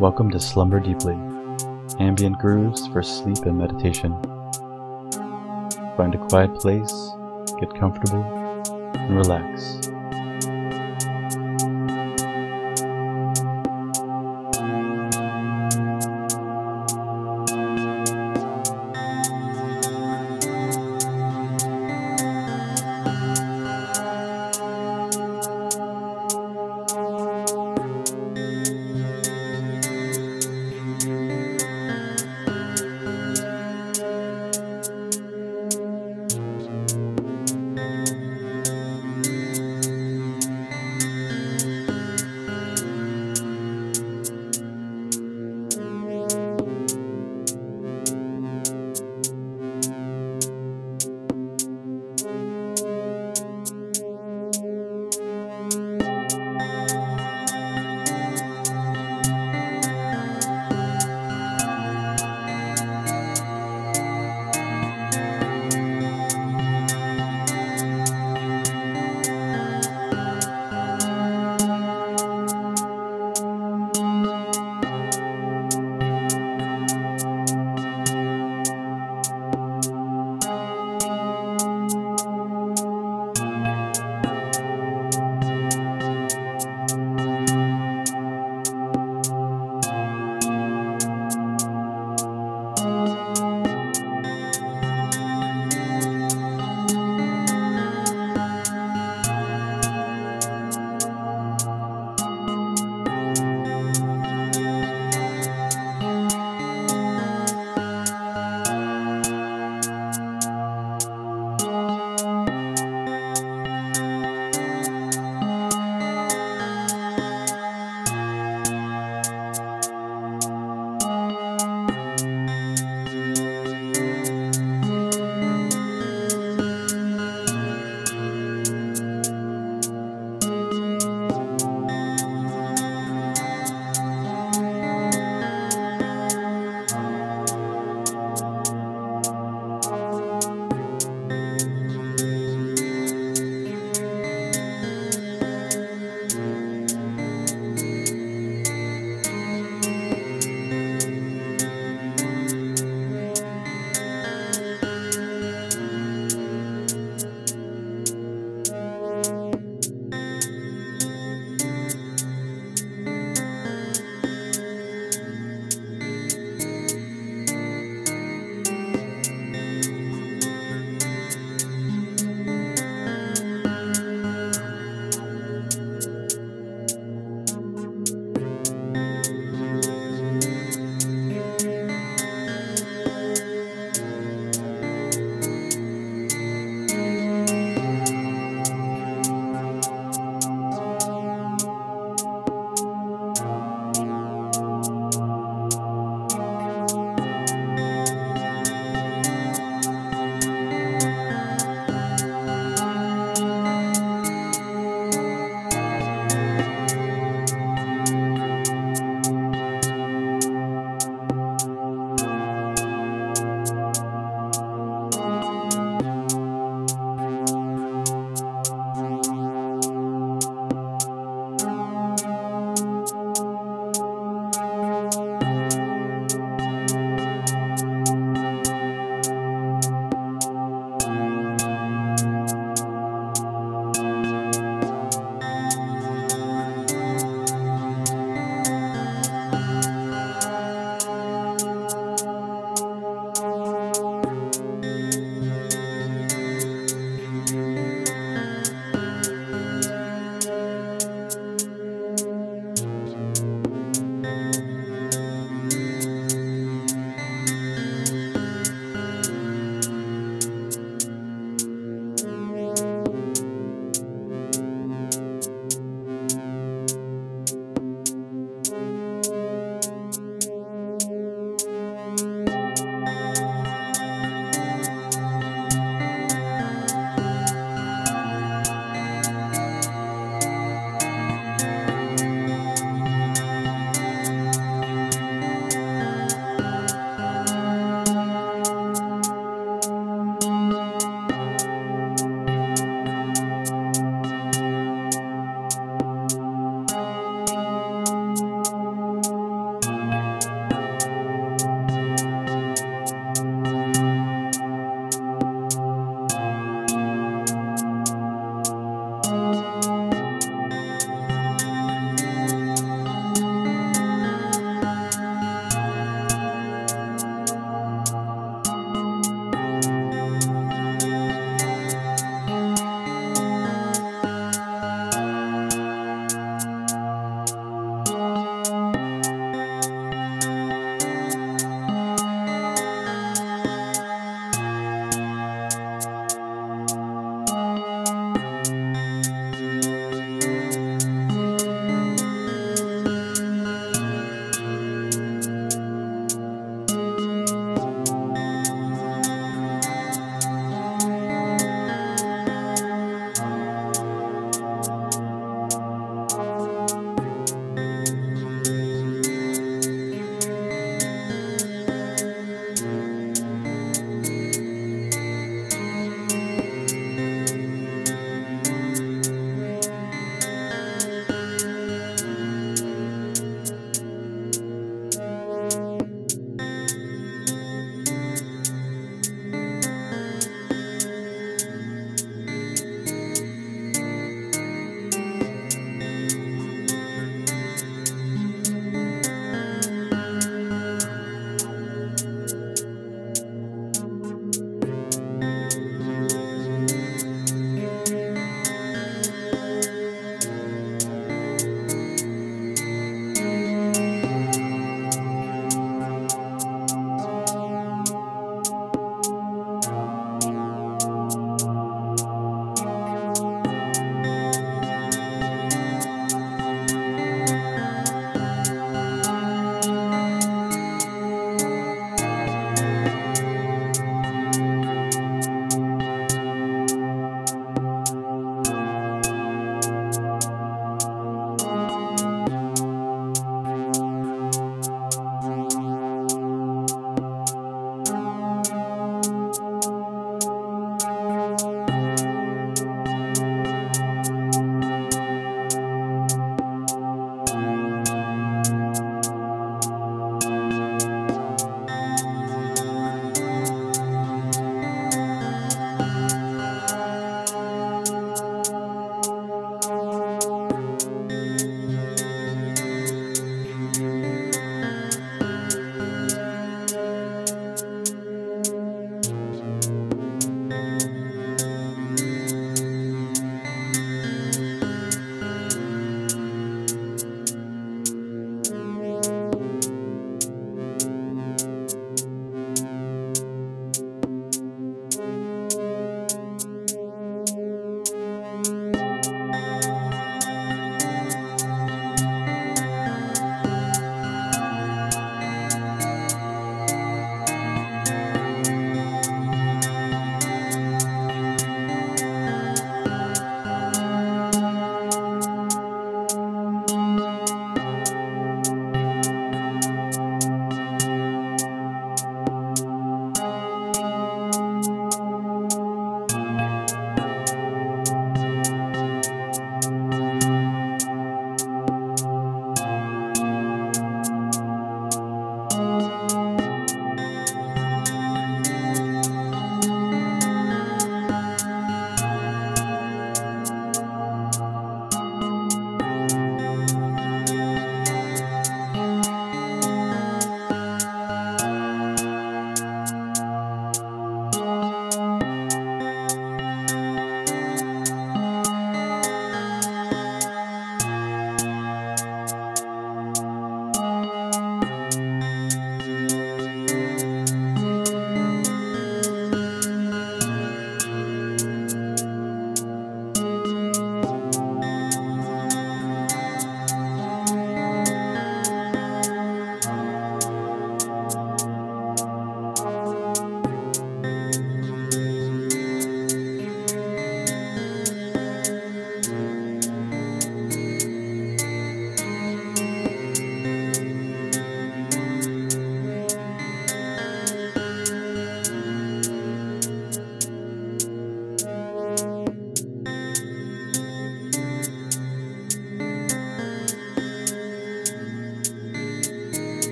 Welcome to Slumber Deeply, ambient grooves for sleep and meditation. Find a quiet place, get comfortable, and relax.